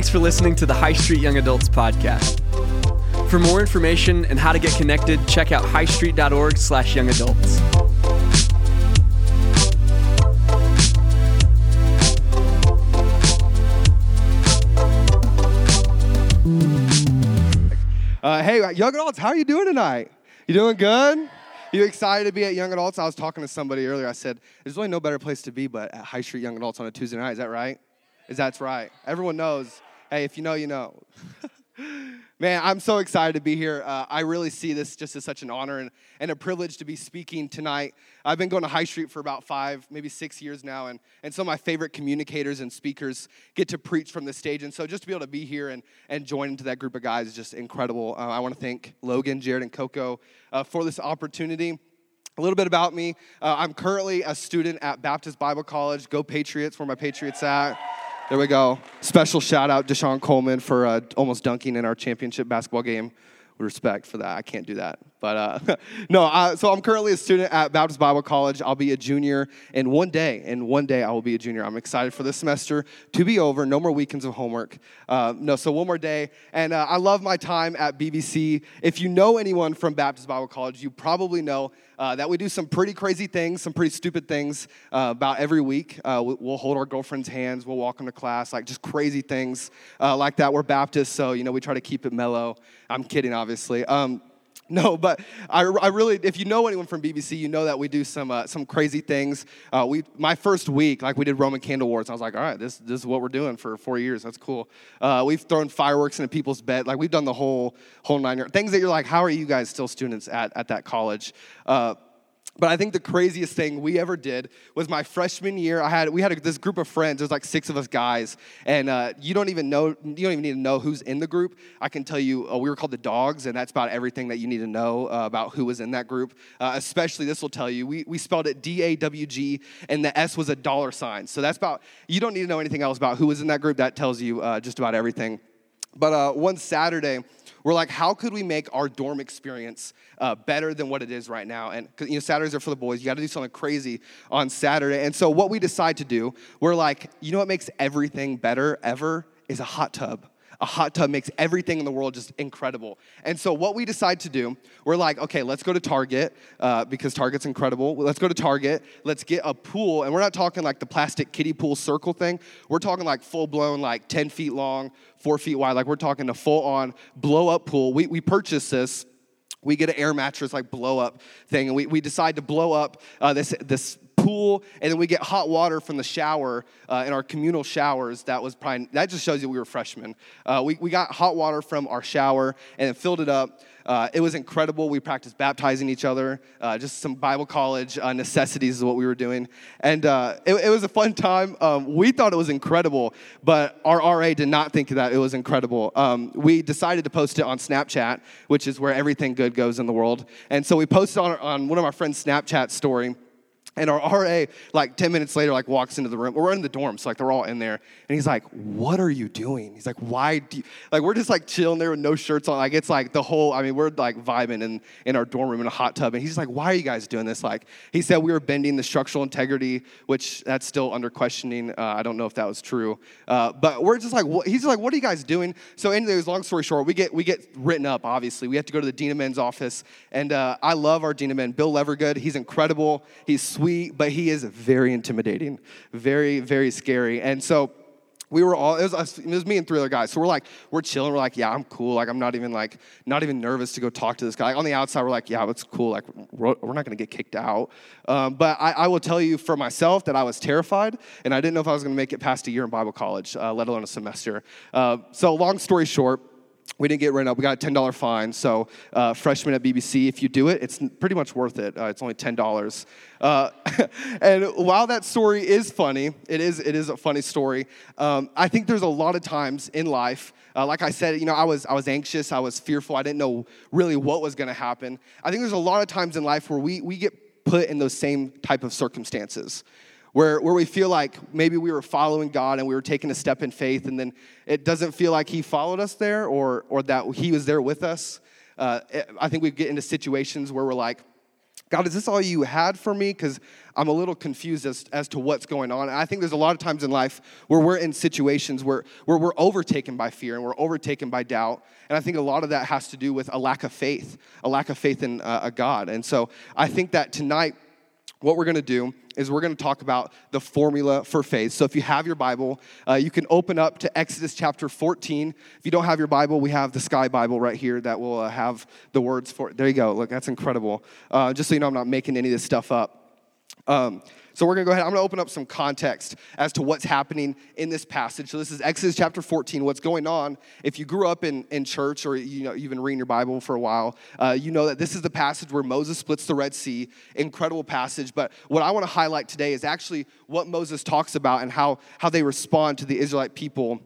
Thanks for listening to the High Street Young Adults podcast. For more information and how to get connected, check out highstreet.org slash young adults. Uh, hey, young adults, how are you doing tonight? You doing good? You excited to be at Young Adults? I was talking to somebody earlier. I said, there's really no better place to be but at High Street Young Adults on a Tuesday night. Is that right? Is that's right? Everyone knows. Hey, if you know, you know. Man, I'm so excited to be here. Uh, I really see this just as such an honor and, and a privilege to be speaking tonight. I've been going to High Street for about five, maybe six years now, and, and some of my favorite communicators and speakers get to preach from the stage. And so just to be able to be here and, and join into that group of guys is just incredible. Uh, I want to thank Logan, Jared, and Coco uh, for this opportunity. A little bit about me uh, I'm currently a student at Baptist Bible College. Go Patriots, where my Patriots at. There we go. Special shout out Deshaun Coleman for uh, almost dunking in our championship basketball game. With respect for that. I can't do that. But uh, no, uh, so I'm currently a student at Baptist Bible College. I'll be a junior in one day. In one day, I will be a junior. I'm excited for this semester to be over. No more weekends of homework. Uh, no, so one more day. And uh, I love my time at BBC. If you know anyone from Baptist Bible College, you probably know uh, that we do some pretty crazy things, some pretty stupid things about every week. we'll hold our girlfriends' hands, we'll walk into class, like just crazy things like that. We're Baptist, so you know we try to keep it mellow. I'm kidding, obviously. Um, no, but I, I really, if you know anyone from BBC, you know that we do some uh, some crazy things. Uh, we my first week, like we did Roman candle wars. I was like, all right, this this is what we're doing for four years. That's cool. Uh, we've thrown fireworks into people's bed. Like we've done the whole whole nine. Things that you're like, how are you guys still students at at that college? But I think the craziest thing we ever did was my freshman year. I had we had a, this group of friends. There's like six of us guys, and uh, you don't even know you don't even need to know who's in the group. I can tell you uh, we were called the Dogs, and that's about everything that you need to know uh, about who was in that group. Uh, especially this will tell you we we spelled it D A W G, and the S was a dollar sign. So that's about you don't need to know anything else about who was in that group. That tells you uh, just about everything. But uh, one Saturday, we're like, how could we make our dorm experience uh, better than what it is right now? And you know, Saturdays are for the boys. You got to do something crazy on Saturday. And so what we decide to do, we're like, you know what makes everything better ever is a hot tub a hot tub makes everything in the world just incredible. And so, what we decide to do, we're like, okay, let's go to Target uh, because Target's incredible. Let's go to Target. Let's get a pool. And we're not talking like the plastic kiddie pool circle thing. We're talking like full blown, like 10 feet long, four feet wide. Like, we're talking a full on blow up pool. We, we purchased this we get an air mattress like blow up thing and we, we decide to blow up uh, this, this pool, and then we get hot water from the shower uh, in our communal showers. That was probably, that just shows you we were freshmen. Uh, we, we got hot water from our shower and filled it up. Uh, it was incredible. We practiced baptizing each other, uh, just some Bible college uh, necessities is what we were doing. And uh, it, it, was a fun time. Um, we thought it was incredible, but our RA did not think that it was incredible. Um, we decided to post it on Snapchat, which is where everything good goes in the world. And so we posted on, on one of our friends' Snapchat story. And our RA, like 10 minutes later, like walks into the room. We're in the dorm, so like they're all in there. And he's like, What are you doing? He's like, Why do you like we're just like chilling there with no shirts on. Like it's like the whole, I mean, we're like vibing in, in our dorm room in a hot tub. And he's like, Why are you guys doing this? Like he said we were bending the structural integrity, which that's still under questioning. Uh, I don't know if that was true. Uh, but we're just like, what? he's like, What are you guys doing? So anyways, long story short, we get we get written up, obviously. We have to go to the Dean of Men's office. And uh, I love our Dean of Men, Bill Levergood. He's incredible. He's sweet, but he is very intimidating, very, very scary. And so we were all, it was, us, it was me and three other guys. So we're like, we're chilling. We're like, yeah, I'm cool. Like, I'm not even like, not even nervous to go talk to this guy. Like, on the outside, we're like, yeah, it's cool. Like, we're, we're not going to get kicked out. Um, but I, I, will tell you for myself that I was terrified and I didn't know if I was going to make it past a year in Bible college, uh, let alone a semester. Uh, so long story short, we didn't get written up. We got a $10 fine. So, uh, freshmen at BBC, if you do it, it's pretty much worth it. Uh, it's only $10. Uh, and while that story is funny, it is, it is a funny story, um, I think there's a lot of times in life, uh, like I said, you know, I was, I was anxious, I was fearful, I didn't know really what was going to happen. I think there's a lot of times in life where we, we get put in those same type of circumstances where, where we feel like maybe we were following God and we were taking a step in faith, and then it doesn't feel like He followed us there or, or that He was there with us. Uh, I think we get into situations where we're like, God, is this all you had for me? Because I'm a little confused as, as to what's going on. And I think there's a lot of times in life where we're in situations where, where we're overtaken by fear and we're overtaken by doubt. And I think a lot of that has to do with a lack of faith, a lack of faith in uh, a God. And so I think that tonight, what we're going to do is we're going to talk about the formula for faith. So if you have your Bible, uh, you can open up to Exodus chapter 14. If you don't have your Bible, we have the Sky Bible right here that will uh, have the words for it. There you go. Look, that's incredible. Uh, just so you know, I'm not making any of this stuff up. Um, so we're going to go ahead. I'm going to open up some context as to what's happening in this passage. So this is Exodus chapter 14. What's going on? If you grew up in, in church or you know you've been reading your Bible for a while, uh, you know that this is the passage where Moses splits the Red Sea. Incredible passage. But what I want to highlight today is actually what Moses talks about and how how they respond to the Israelite people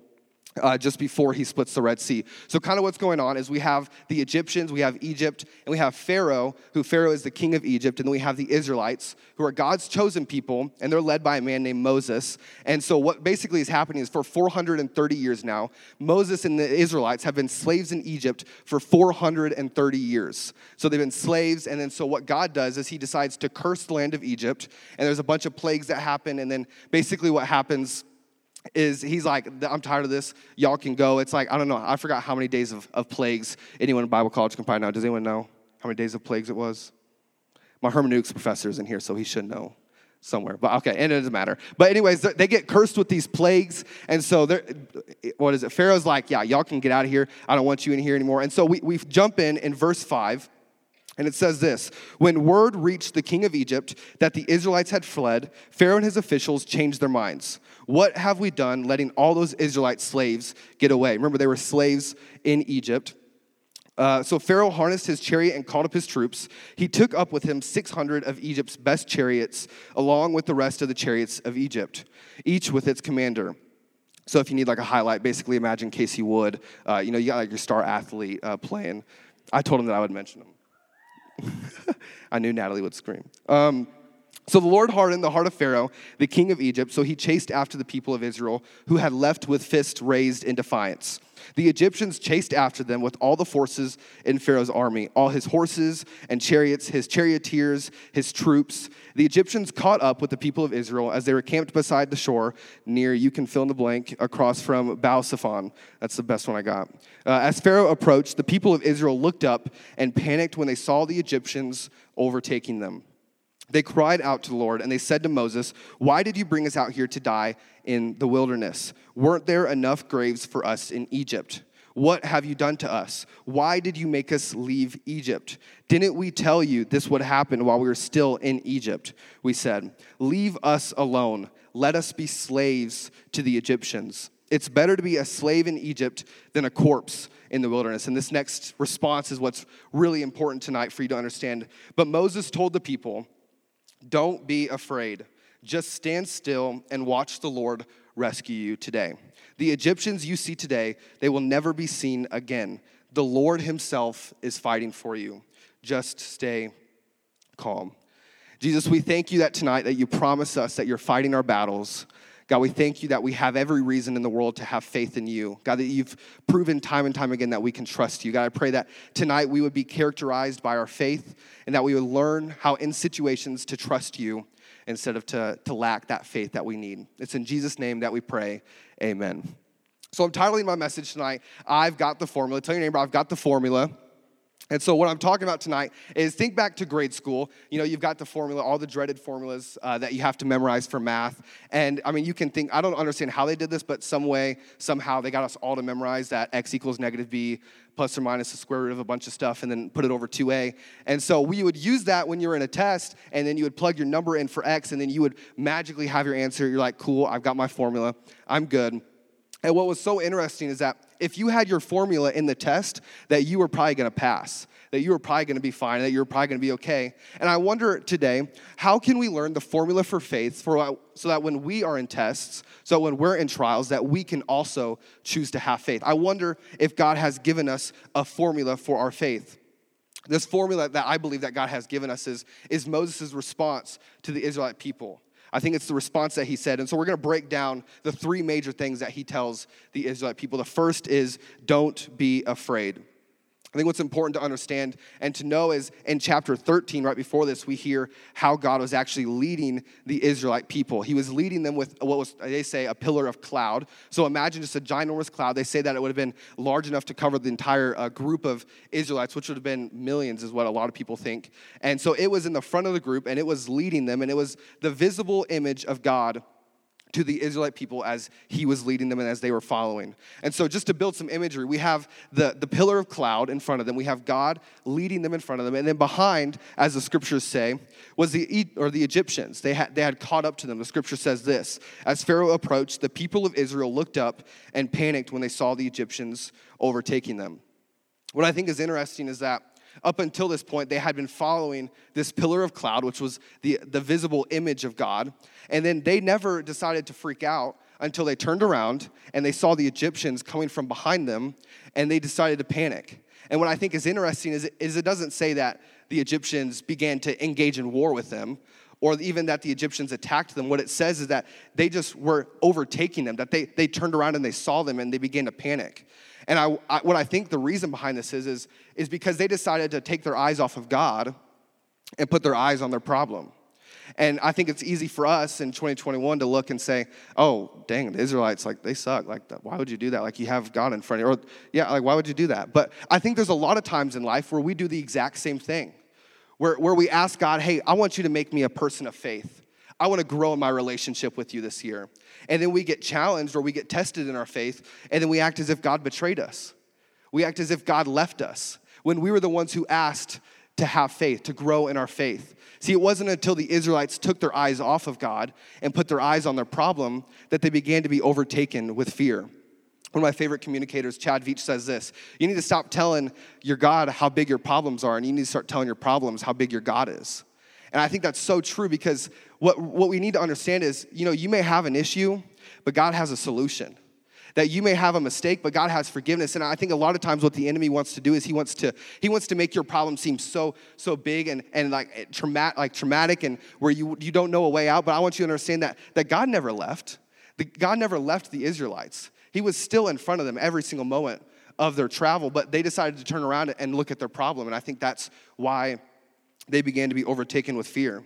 uh, just before he splits the Red Sea. So, kind of what's going on is we have the Egyptians, we have Egypt, and we have Pharaoh, who Pharaoh is the king of Egypt, and then we have the Israelites, who are God's chosen people, and they're led by a man named Moses. And so, what basically is happening is for 430 years now, Moses and the Israelites have been slaves in Egypt for 430 years. So, they've been slaves, and then so what God does is he decides to curse the land of Egypt, and there's a bunch of plagues that happen, and then basically what happens is he's like, I'm tired of this. Y'all can go. It's like, I don't know. I forgot how many days of, of plagues anyone in Bible college can probably know. Does anyone know how many days of plagues it was? My hermeneutics professor is in here, so he should know somewhere. But okay, and it doesn't matter. But anyways, they get cursed with these plagues, and so they're, eh, what is it? Pharaoh's like, yeah, y'all can get out of here. I don't want you in here anymore. And so we, we jump in in verse five. And it says this When word reached the king of Egypt that the Israelites had fled, Pharaoh and his officials changed their minds. What have we done letting all those Israelite slaves get away? Remember, they were slaves in Egypt. Uh, so Pharaoh harnessed his chariot and called up his troops. He took up with him 600 of Egypt's best chariots, along with the rest of the chariots of Egypt, each with its commander. So if you need like a highlight, basically imagine Casey Wood. Uh, you know, you got like your star athlete uh, playing. I told him that I would mention him. I knew Natalie would scream. Um, so the Lord hardened the heart of Pharaoh, the king of Egypt, so he chased after the people of Israel, who had left with fists raised in defiance. The Egyptians chased after them with all the forces in Pharaoh's army, all his horses and chariots, his charioteers, his troops. The Egyptians caught up with the people of Israel as they were camped beside the shore near, you can fill in the blank, across from Baal Zephon. That's the best one I got. Uh, as Pharaoh approached, the people of Israel looked up and panicked when they saw the Egyptians overtaking them. They cried out to the Lord and they said to Moses, Why did you bring us out here to die in the wilderness? Weren't there enough graves for us in Egypt? What have you done to us? Why did you make us leave Egypt? Didn't we tell you this would happen while we were still in Egypt? We said, Leave us alone. Let us be slaves to the Egyptians. It's better to be a slave in Egypt than a corpse in the wilderness. And this next response is what's really important tonight for you to understand. But Moses told the people, don't be afraid. Just stand still and watch the Lord rescue you today. The Egyptians you see today, they will never be seen again. The Lord Himself is fighting for you. Just stay calm. Jesus, we thank you that tonight that you promise us that you're fighting our battles. God, we thank you that we have every reason in the world to have faith in you. God, that you've proven time and time again that we can trust you. God, I pray that tonight we would be characterized by our faith and that we would learn how in situations to trust you instead of to, to lack that faith that we need. It's in Jesus' name that we pray. Amen. So I'm titling my message tonight, I've Got the Formula. Tell your neighbor, I've got the formula. And so, what I'm talking about tonight is think back to grade school. You know, you've got the formula, all the dreaded formulas uh, that you have to memorize for math. And I mean, you can think, I don't understand how they did this, but some way, somehow, they got us all to memorize that x equals negative b plus or minus the square root of a bunch of stuff and then put it over 2a. And so, we would use that when you were in a test, and then you would plug your number in for x, and then you would magically have your answer. You're like, cool, I've got my formula, I'm good. And what was so interesting is that if you had your formula in the test, that you were probably going to pass, that you were probably going to be fine, that you were probably going to be okay. And I wonder today, how can we learn the formula for faith for, so that when we are in tests, so when we're in trials, that we can also choose to have faith? I wonder if God has given us a formula for our faith. This formula that I believe that God has given us is, is Moses' response to the Israelite people. I think it's the response that he said. And so we're going to break down the three major things that he tells the Israelite people. The first is don't be afraid. I think what's important to understand and to know is in chapter 13, right before this, we hear how God was actually leading the Israelite people. He was leading them with what was, they say, a pillar of cloud. So imagine just a ginormous cloud. They say that it would have been large enough to cover the entire uh, group of Israelites, which would have been millions, is what a lot of people think. And so it was in the front of the group and it was leading them, and it was the visible image of God to the Israelite people as he was leading them and as they were following. And so, just to build some imagery, we have the, the pillar of cloud in front of them. We have God leading them in front of them. And then behind, as the scriptures say, was the, or the Egyptians. They had, they had caught up to them. The scripture says this As Pharaoh approached, the people of Israel looked up and panicked when they saw the Egyptians overtaking them. What I think is interesting is that up until this point, they had been following this pillar of cloud, which was the, the visible image of God. And then they never decided to freak out until they turned around and they saw the Egyptians coming from behind them and they decided to panic. And what I think is interesting is, it doesn't say that the Egyptians began to engage in war with them or even that the Egyptians attacked them. What it says is that they just were overtaking them, that they, they turned around and they saw them and they began to panic. And I, I, what I think the reason behind this is, is, is because they decided to take their eyes off of God and put their eyes on their problem. And I think it's easy for us in 2021 to look and say, oh, dang, the Israelites, like, they suck. Like, why would you do that? Like, you have God in front of you. Or, yeah, like, why would you do that? But I think there's a lot of times in life where we do the exact same thing, where, where we ask God, hey, I want you to make me a person of faith. I want to grow in my relationship with you this year. And then we get challenged or we get tested in our faith, and then we act as if God betrayed us. We act as if God left us when we were the ones who asked to have faith, to grow in our faith. See, it wasn't until the Israelites took their eyes off of God and put their eyes on their problem that they began to be overtaken with fear. One of my favorite communicators, Chad Veach, says this You need to stop telling your God how big your problems are, and you need to start telling your problems how big your God is. And I think that's so true because what, what we need to understand is, you know, you may have an issue, but God has a solution. That you may have a mistake, but God has forgiveness. And I think a lot of times what the enemy wants to do is he wants to he wants to make your problem seem so so big and and like eh, traumatic like traumatic and where you you don't know a way out. But I want you to understand that that God never left. The, God never left the Israelites. He was still in front of them every single moment of their travel, but they decided to turn around and look at their problem. And I think that's why they began to be overtaken with fear.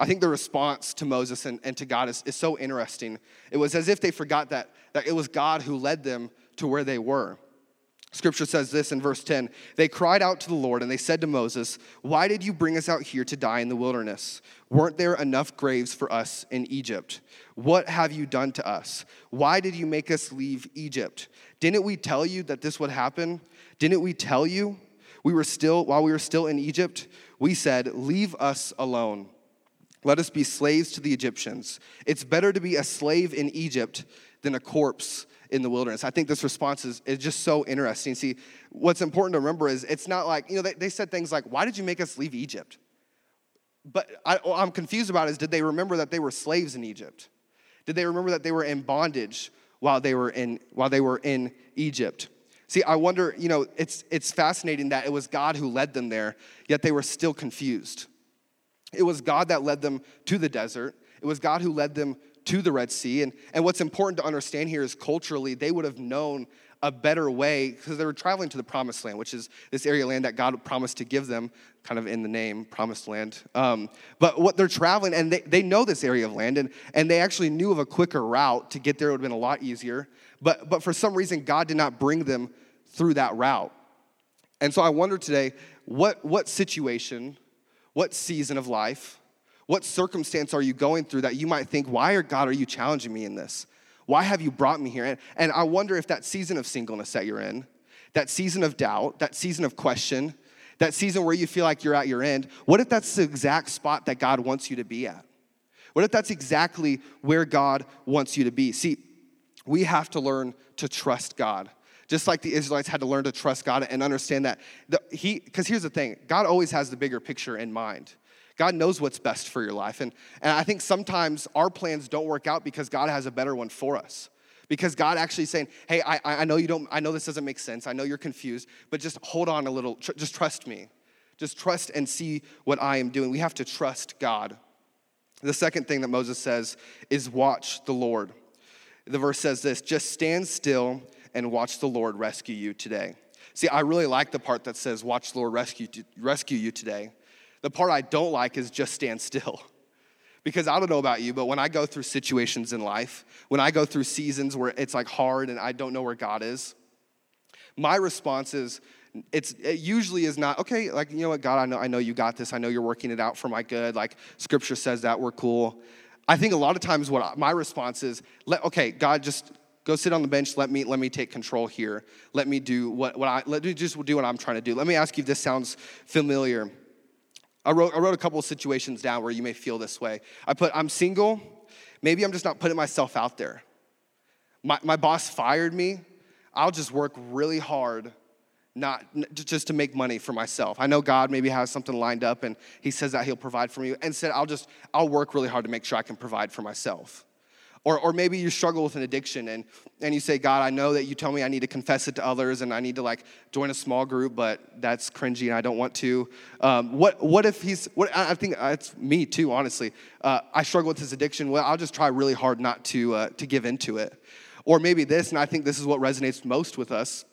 I think the response to Moses and, and to God is, is so interesting. It was as if they forgot that, that it was God who led them to where they were. Scripture says this in verse 10 They cried out to the Lord and they said to Moses, Why did you bring us out here to die in the wilderness? Weren't there enough graves for us in Egypt? What have you done to us? Why did you make us leave Egypt? Didn't we tell you that this would happen? Didn't we tell you we were still while we were still in Egypt? We said, Leave us alone. Let us be slaves to the Egyptians. It's better to be a slave in Egypt than a corpse in the wilderness. I think this response is, is just so interesting. See, what's important to remember is it's not like, you know, they, they said things like, Why did you make us leave Egypt? But I, I'm confused about is did they remember that they were slaves in Egypt? Did they remember that they were in bondage while they were in, while they were in Egypt? See, I wonder, you know, it's, it's fascinating that it was God who led them there, yet they were still confused. It was God that led them to the desert. It was God who led them to the Red Sea. And, and what's important to understand here is culturally, they would have known a better way because they were traveling to the promised land, which is this area of land that God promised to give them, kind of in the name, promised land. Um, but what they're traveling, and they, they know this area of land, and, and they actually knew of a quicker route to get there, it would have been a lot easier. But, but for some reason, God did not bring them through that route. And so I wonder today, what, what situation what season of life, what circumstance are you going through that you might think, why, are, God, are you challenging me in this? Why have you brought me here? And, and I wonder if that season of singleness that you're in, that season of doubt, that season of question, that season where you feel like you're at your end, what if that's the exact spot that God wants you to be at? What if that's exactly where God wants you to be? See, we have to learn to trust God. Just like the Israelites had to learn to trust God and understand that the, He, because here's the thing God always has the bigger picture in mind. God knows what's best for your life. And, and I think sometimes our plans don't work out because God has a better one for us. Because God actually saying, hey, I, I know you don't, I know this doesn't make sense. I know you're confused, but just hold on a little. Tr- just trust me. Just trust and see what I am doing. We have to trust God. The second thing that Moses says is watch the Lord. The verse says this just stand still and watch the Lord rescue you today. See, I really like the part that says, Watch the Lord rescue, rescue you today. The part I don't like is just stand still. Because I don't know about you, but when I go through situations in life, when I go through seasons where it's like hard and I don't know where God is, my response is, it's it usually is not okay like you know what god i know i know you got this i know you're working it out for my good like scripture says that we're cool i think a lot of times what I, my response is let okay god just go sit on the bench let me let me take control here let me do what, what i let me just do what i'm trying to do let me ask you if this sounds familiar I wrote, I wrote a couple of situations down where you may feel this way. I put, I'm single. Maybe I'm just not putting myself out there. My, my boss fired me. I'll just work really hard not just to make money for myself. I know God maybe has something lined up and he says that he'll provide for me and said I'll just I'll work really hard to make sure I can provide for myself. Or, or maybe you struggle with an addiction and, and you say, God, I know that you tell me I need to confess it to others and I need to like join a small group, but that's cringy and I don't want to. Um, what, what if he's, what, I think it's me too, honestly. Uh, I struggle with this addiction. Well, I'll just try really hard not to, uh, to give into it. Or maybe this, and I think this is what resonates most with us,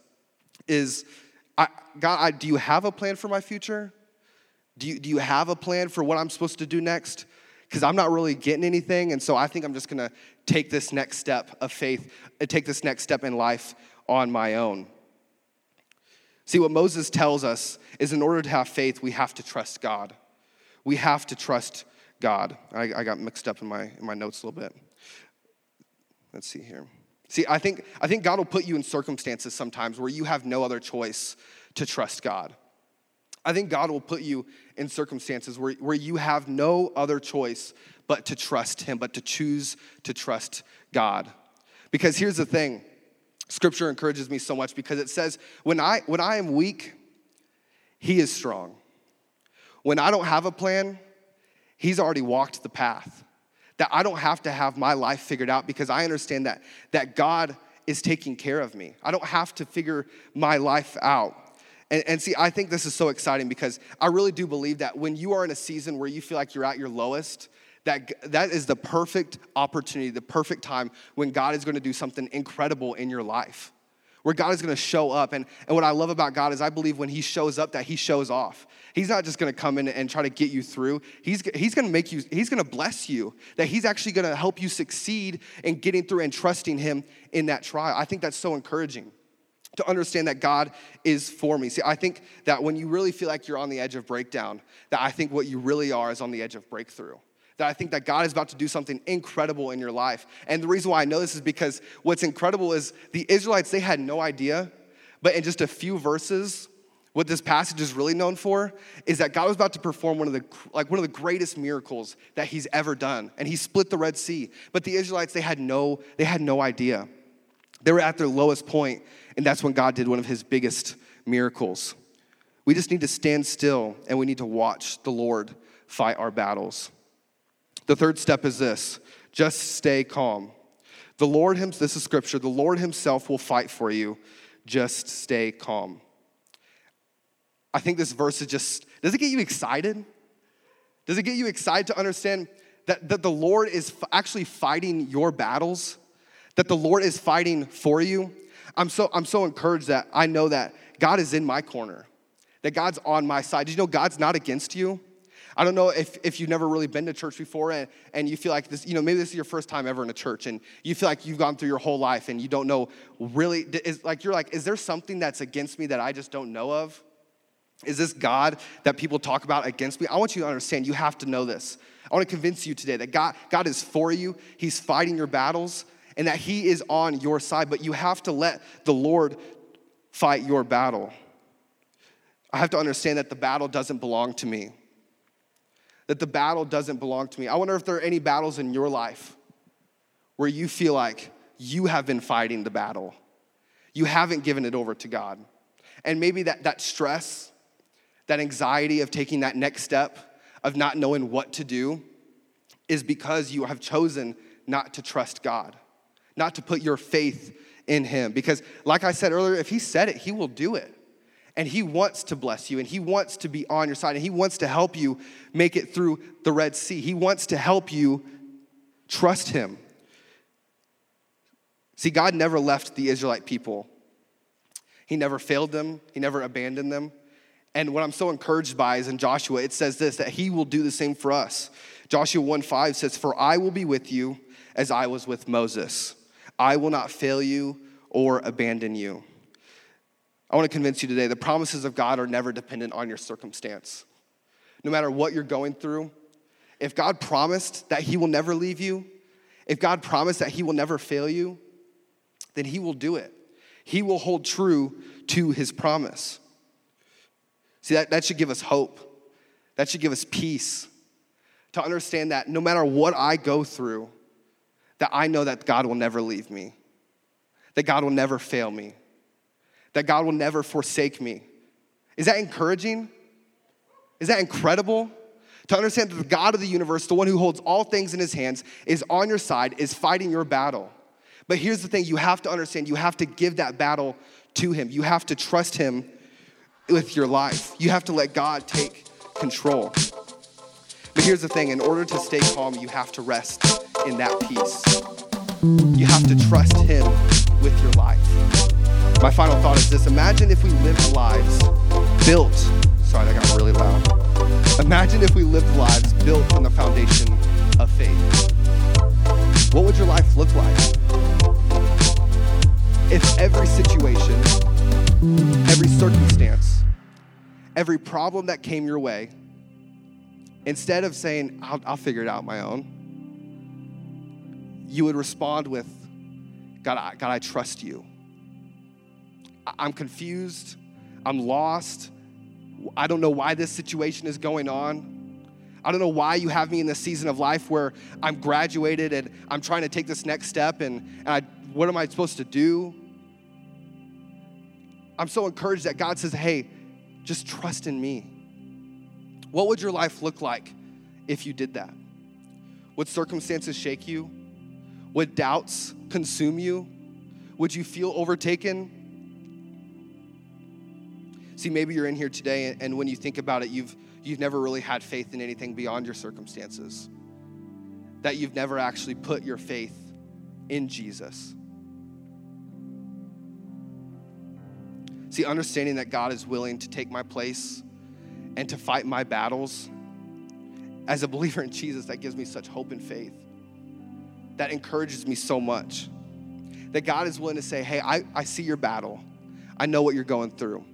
is I, God, I, do you have a plan for my future? Do you, do you have a plan for what I'm supposed to do next? because I'm not really getting anything. And so I think I'm just to take this next step of faith, uh, take this next step in life on my own. See, what Moses tells us is in order to have faith, we have to trust God. We have to trust God. I, I got mixed up in my, in my notes a little bit. Let's see here. See, I think, I think God will put you in circumstances sometimes where you have no other choice to trust God. I think God will put you in circumstances where, where you have no other choice but to trust Him, but to choose to trust God. Because here's the thing Scripture encourages me so much because it says, when I, when I am weak, He is strong. When I don't have a plan, He's already walked the path. That I don't have to have my life figured out because I understand that, that God is taking care of me. I don't have to figure my life out. And, and, see, I think this is so exciting because I really do believe that when you are in a season where you feel like you're at your lowest, that, that is the perfect opportunity, the perfect time when God is going to do something incredible in your life. Where God is going to show up. And, and what I love about God is I believe when He shows up, that He shows off. He's not just going to come in and try to get you through. He's, he's going to make you, He's going to bless you. That He's actually going to help you succeed in getting through and trusting Him in that trial. I think that's so encouraging to understand that God is for me. See, I think that when you really feel like you're on the edge of breakdown, that I think what you really are is on the edge of breakthrough. That I think that God is about to do something incredible in your life. And the reason why I know this is because what's incredible is the Israelites, they had no idea, but in just a few verses, what this passage is really known for is that God was about to perform one of the like one of the greatest miracles that he's ever done and he split the red sea but the israelites they had no they had no idea they were at their lowest point and that's when God did one of his biggest miracles. We just need to stand still and we need to watch the Lord fight our battles. The third step is this just stay calm. The Lord, him, this is scripture, the Lord himself will fight for you. Just stay calm. I think this verse is just, does it get you excited? Does it get you excited to understand that, that the Lord is actually fighting your battles? That the Lord is fighting for you? I'm so, I'm so encouraged that I know that God is in my corner, that God's on my side. Did you know God's not against you? I don't know if, if you've never really been to church before and, and you feel like this, you know, maybe this is your first time ever in a church and you feel like you've gone through your whole life and you don't know really, is, like you're like, is there something that's against me that I just don't know of? Is this God that people talk about against me? I want you to understand, you have to know this. I want to convince you today that God, God is for you, He's fighting your battles, and that He is on your side, but you have to let the Lord fight your battle. I have to understand that the battle doesn't belong to me. That the battle doesn't belong to me. I wonder if there are any battles in your life where you feel like you have been fighting the battle. You haven't given it over to God. And maybe that, that stress, that anxiety of taking that next step, of not knowing what to do, is because you have chosen not to trust God not to put your faith in Him. Because, like I said earlier, if He said it, He will do it. And He wants to bless you, and He wants to be on your side, and He wants to help you make it through the Red Sea. He wants to help you trust Him. See, God never left the Israelite people. He never failed them, He never abandoned them. And what I'm so encouraged by is in Joshua, it says this that He will do the same for us. Joshua 1 5 says, For I will be with you as I was with Moses. I will not fail you or abandon you. I want to convince you today the promises of God are never dependent on your circumstance. No matter what you're going through, if God promised that He will never leave you, if God promised that He will never fail you, then He will do it. He will hold true to His promise. See, that, that should give us hope. That should give us peace to understand that no matter what I go through, that I know that God will never leave me, that God will never fail me, that God will never forsake me. Is that encouraging? Is that incredible? To understand that the God of the universe, the one who holds all things in his hands, is on your side, is fighting your battle. But here's the thing you have to understand you have to give that battle to him. You have to trust him with your life. You have to let God take control. But here's the thing in order to stay calm, you have to rest in that peace. You have to trust Him with your life. My final thought is this Imagine if we lived lives built, sorry, that got really loud. Imagine if we lived lives built on the foundation of faith. What would your life look like? If every situation, every circumstance, every problem that came your way, Instead of saying, I'll, I'll figure it out my own, you would respond with, God, I, God, I trust you. I'm confused. I'm lost. I don't know why this situation is going on. I don't know why you have me in this season of life where I'm graduated and I'm trying to take this next step and, and I, what am I supposed to do? I'm so encouraged that God says, hey, just trust in me. What would your life look like if you did that? Would circumstances shake you? Would doubts consume you? Would you feel overtaken? See, maybe you're in here today, and when you think about it, you've, you've never really had faith in anything beyond your circumstances. That you've never actually put your faith in Jesus. See, understanding that God is willing to take my place and to fight my battles. As a believer in Jesus, that gives me such hope and faith. That encourages me so much. That God is willing to say, hey, I, I see your battle. I know what you're going through.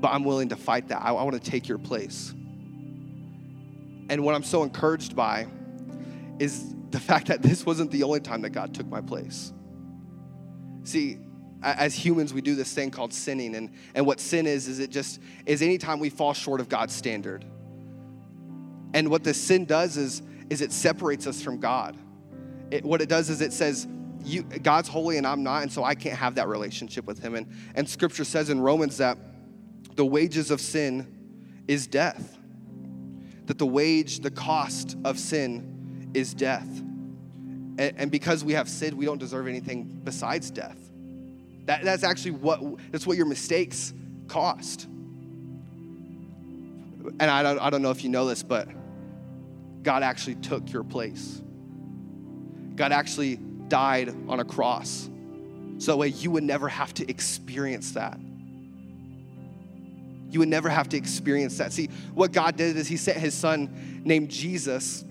But, I'm willing to fight that. I, I want to take your place. And what I'm so encouraged by is the fact that this wasn't the only time that God took my place. See, as humans we do this thing called sinning and, and what sin is is it just is anytime we fall short of god's standard and what the sin does is is it separates us from god it, what it does is it says you, god's holy and i'm not and so i can't have that relationship with him and, and scripture says in romans that the wages of sin is death that the wage the cost of sin is death and, and because we have sinned we don't deserve anything besides death that, that's actually what that's what your mistakes cost. And I don't, I don't know if you know this, but God actually took your place. God actually died on a cross. So that way you would never have to experience that. You would never have to experience that. See, what God did is He sent His Son named Jesus.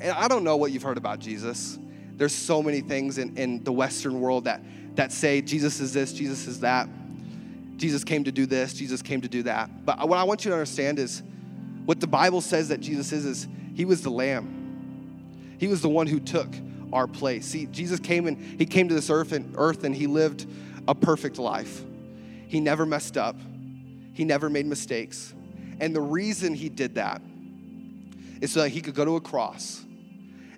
And I don't know what you've heard about Jesus. There's so many things in, in the Western world that that say Jesus is this, Jesus is that. Jesus came to do this, Jesus came to do that. But what I want you to understand is what the Bible says that Jesus is is he was the lamb. He was the one who took our place. See, Jesus came and he came to this earth and earth and he lived a perfect life. He never messed up. He never made mistakes. And the reason he did that is so that he could go to a cross.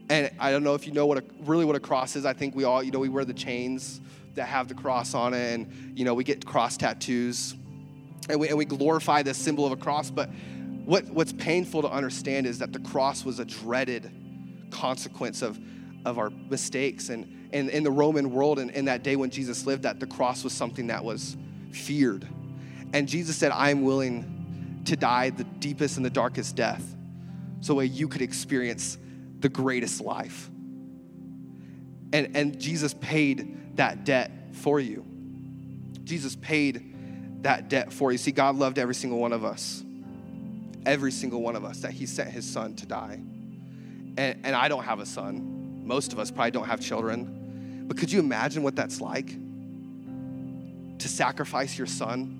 And I don't know if you know what a, really what a cross is. I think we all, you know, we wear the chains that have the cross on it, and you know we get cross tattoos, and we, and we glorify this symbol of a cross. But what, what's painful to understand is that the cross was a dreaded consequence of, of our mistakes. And, and in the Roman world, and in that day when Jesus lived, that the cross was something that was feared. And Jesus said, I am willing to die the deepest and the darkest death so that you could experience the greatest life. And, and Jesus paid that debt for you. Jesus paid that debt for you. See, God loved every single one of us. Every single one of us that He sent His Son to die. And, and I don't have a son. Most of us probably don't have children. But could you imagine what that's like? To sacrifice your son,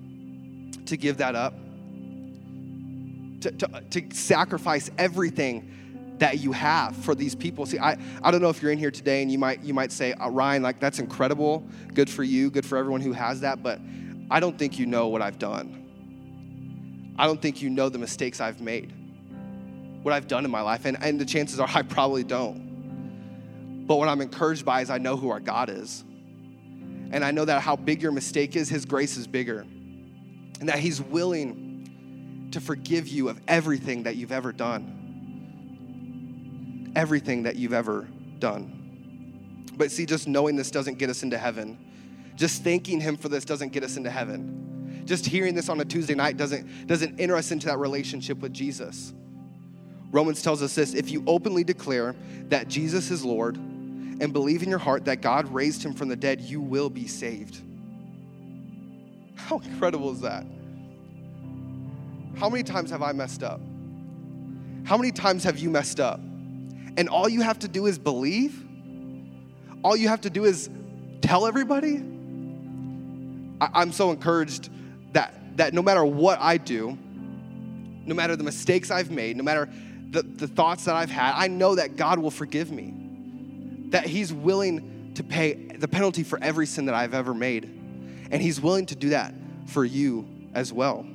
to give that up, to, to, to sacrifice everything that you have for these people. See, I, I don't know if you're in here today and you might you might say, uh, Ryan, like that's incredible, good for you, good for everyone who has that, but I don't think you know what I've done. I don't think you know the mistakes I've made, what I've done in my life, and, and the chances are I probably don't. But what I'm encouraged by is I know who our God is. And I know that how big your mistake is, His grace is bigger. And that He's willing to forgive you of everything that you've ever done everything that you've ever done. But see, just knowing this doesn't get us into heaven. Just thanking Him for this doesn't get us into heaven. Just hearing this on a Tuesday night doesn't, doesn't enter us into that relationship with Jesus. Romans tells us this if you openly declare that Jesus is Lord and believe in your heart that God raised him from the dead, you will be saved. How incredible is that? How many times have I messed up? How many times have you messed up? and all you have to do is believe, all you have to do is tell everybody. I, am so encouraged that, that no matter what I do, no matter the mistakes I've made, no matter the, the thoughts that I've had, I know that God will forgive me. That He's willing to pay the penalty for every sin that I've ever made. And He's willing to do that for you as well.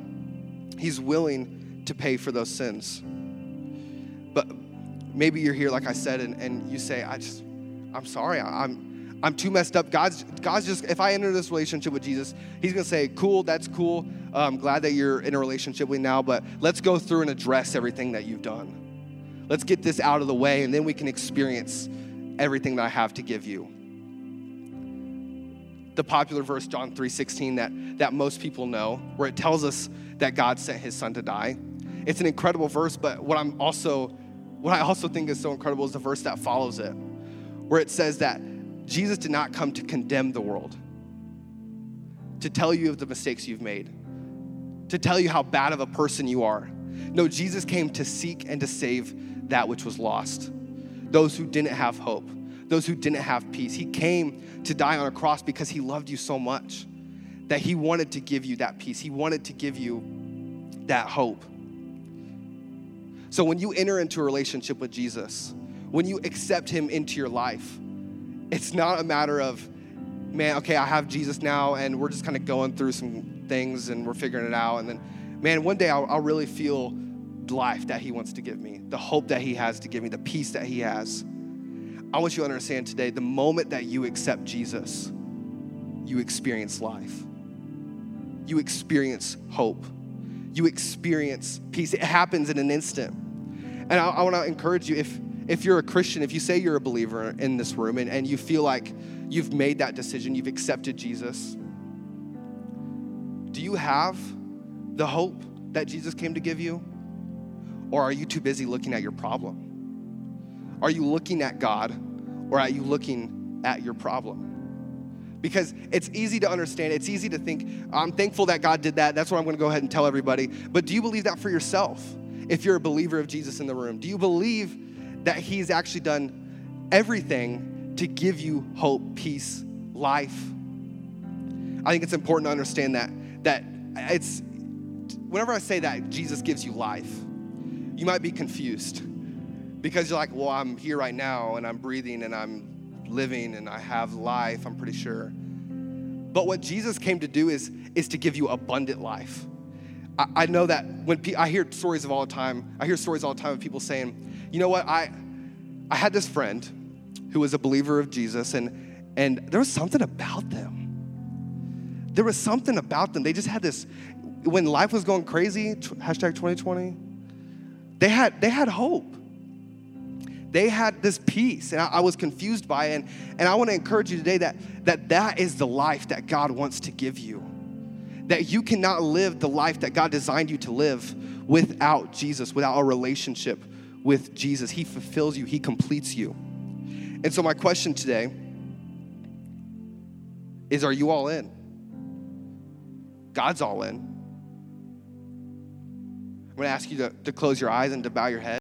He's willing to pay for those sins. But maybe you're here, like I said, and, and you say, I just, I'm sorry, I'm, I'm too messed up. God's, God's just, if I enter this relationship with Jesus, He's gonna say, cool, that's cool. I'm glad that you're in a relationship with now, but let's go through and address everything that you've done. Let's get this out of the way, and then we can experience everything that I have to give you. The popular verse, John 3:16, that, that most people know, where it tells us that God sent his son to die. It's an incredible verse, but what I'm also what I also think is so incredible is the verse that follows it, where it says that Jesus did not come to condemn the world, to tell you of the mistakes you've made, to tell you how bad of a person you are. No, Jesus came to seek and to save that which was lost, those who didn't have hope, those who didn't have peace. He came to die on a cross because he loved you so much that he wanted to give you that peace. He wanted to give you that hope. So when you enter into a relationship with Jesus, when you accept him into your life, it's not a matter of, man, okay, I have Jesus now, and we're just kind of going through some things and we're figuring it out. And then, man, one day I'll, I'll really feel life that he wants to give me, the hope that he has to give me, the peace that he has. I want you to understand today the moment that you accept Jesus, you experience life. You experience hope. You experience peace. It happens in an instant. And I, I want to encourage you if, if you're a Christian, if you say you're a believer in this room and, and you feel like you've made that decision, you've accepted Jesus, do you have the hope that Jesus came to give you? Or are you too busy looking at your problem? Are you looking at God or are you looking at your problem? Because it's easy to understand, it's easy to think, I'm thankful that God did that. That's what I'm going to go ahead and tell everybody. But do you believe that for yourself? if you're a believer of Jesus in the room? Do you believe that He's actually done everything to give you hope, peace, life? I think it's important to understand that that it's whenever I say that Jesus gives you life, you might be confused because you're like, well, I'm here right now and I'm breathing and I'm living and I have life, I'm pretty sure. But what Jesus came to do is, is to give you abundant life. I, I know that when pe- I hear stories of all the time, I hear stories all the time of people saying, you know what, I, I had this friend who was a believer of Jesus, and, and there was something about them. There was something about them. They just had this, when life was going crazy, hashtag 2020, they had, they had hope. They had this peace, and I, I was confused by it. And, and I want to encourage you today that, that that is the life that God wants to give you that you cannot live the life that God designed you to live without Jesus, without a relationship with Jesus. He fulfills you, He completes you. And so, my question today is Are you all in? God's all in. I'm going to ask you to, to close your eyes and to bow your head.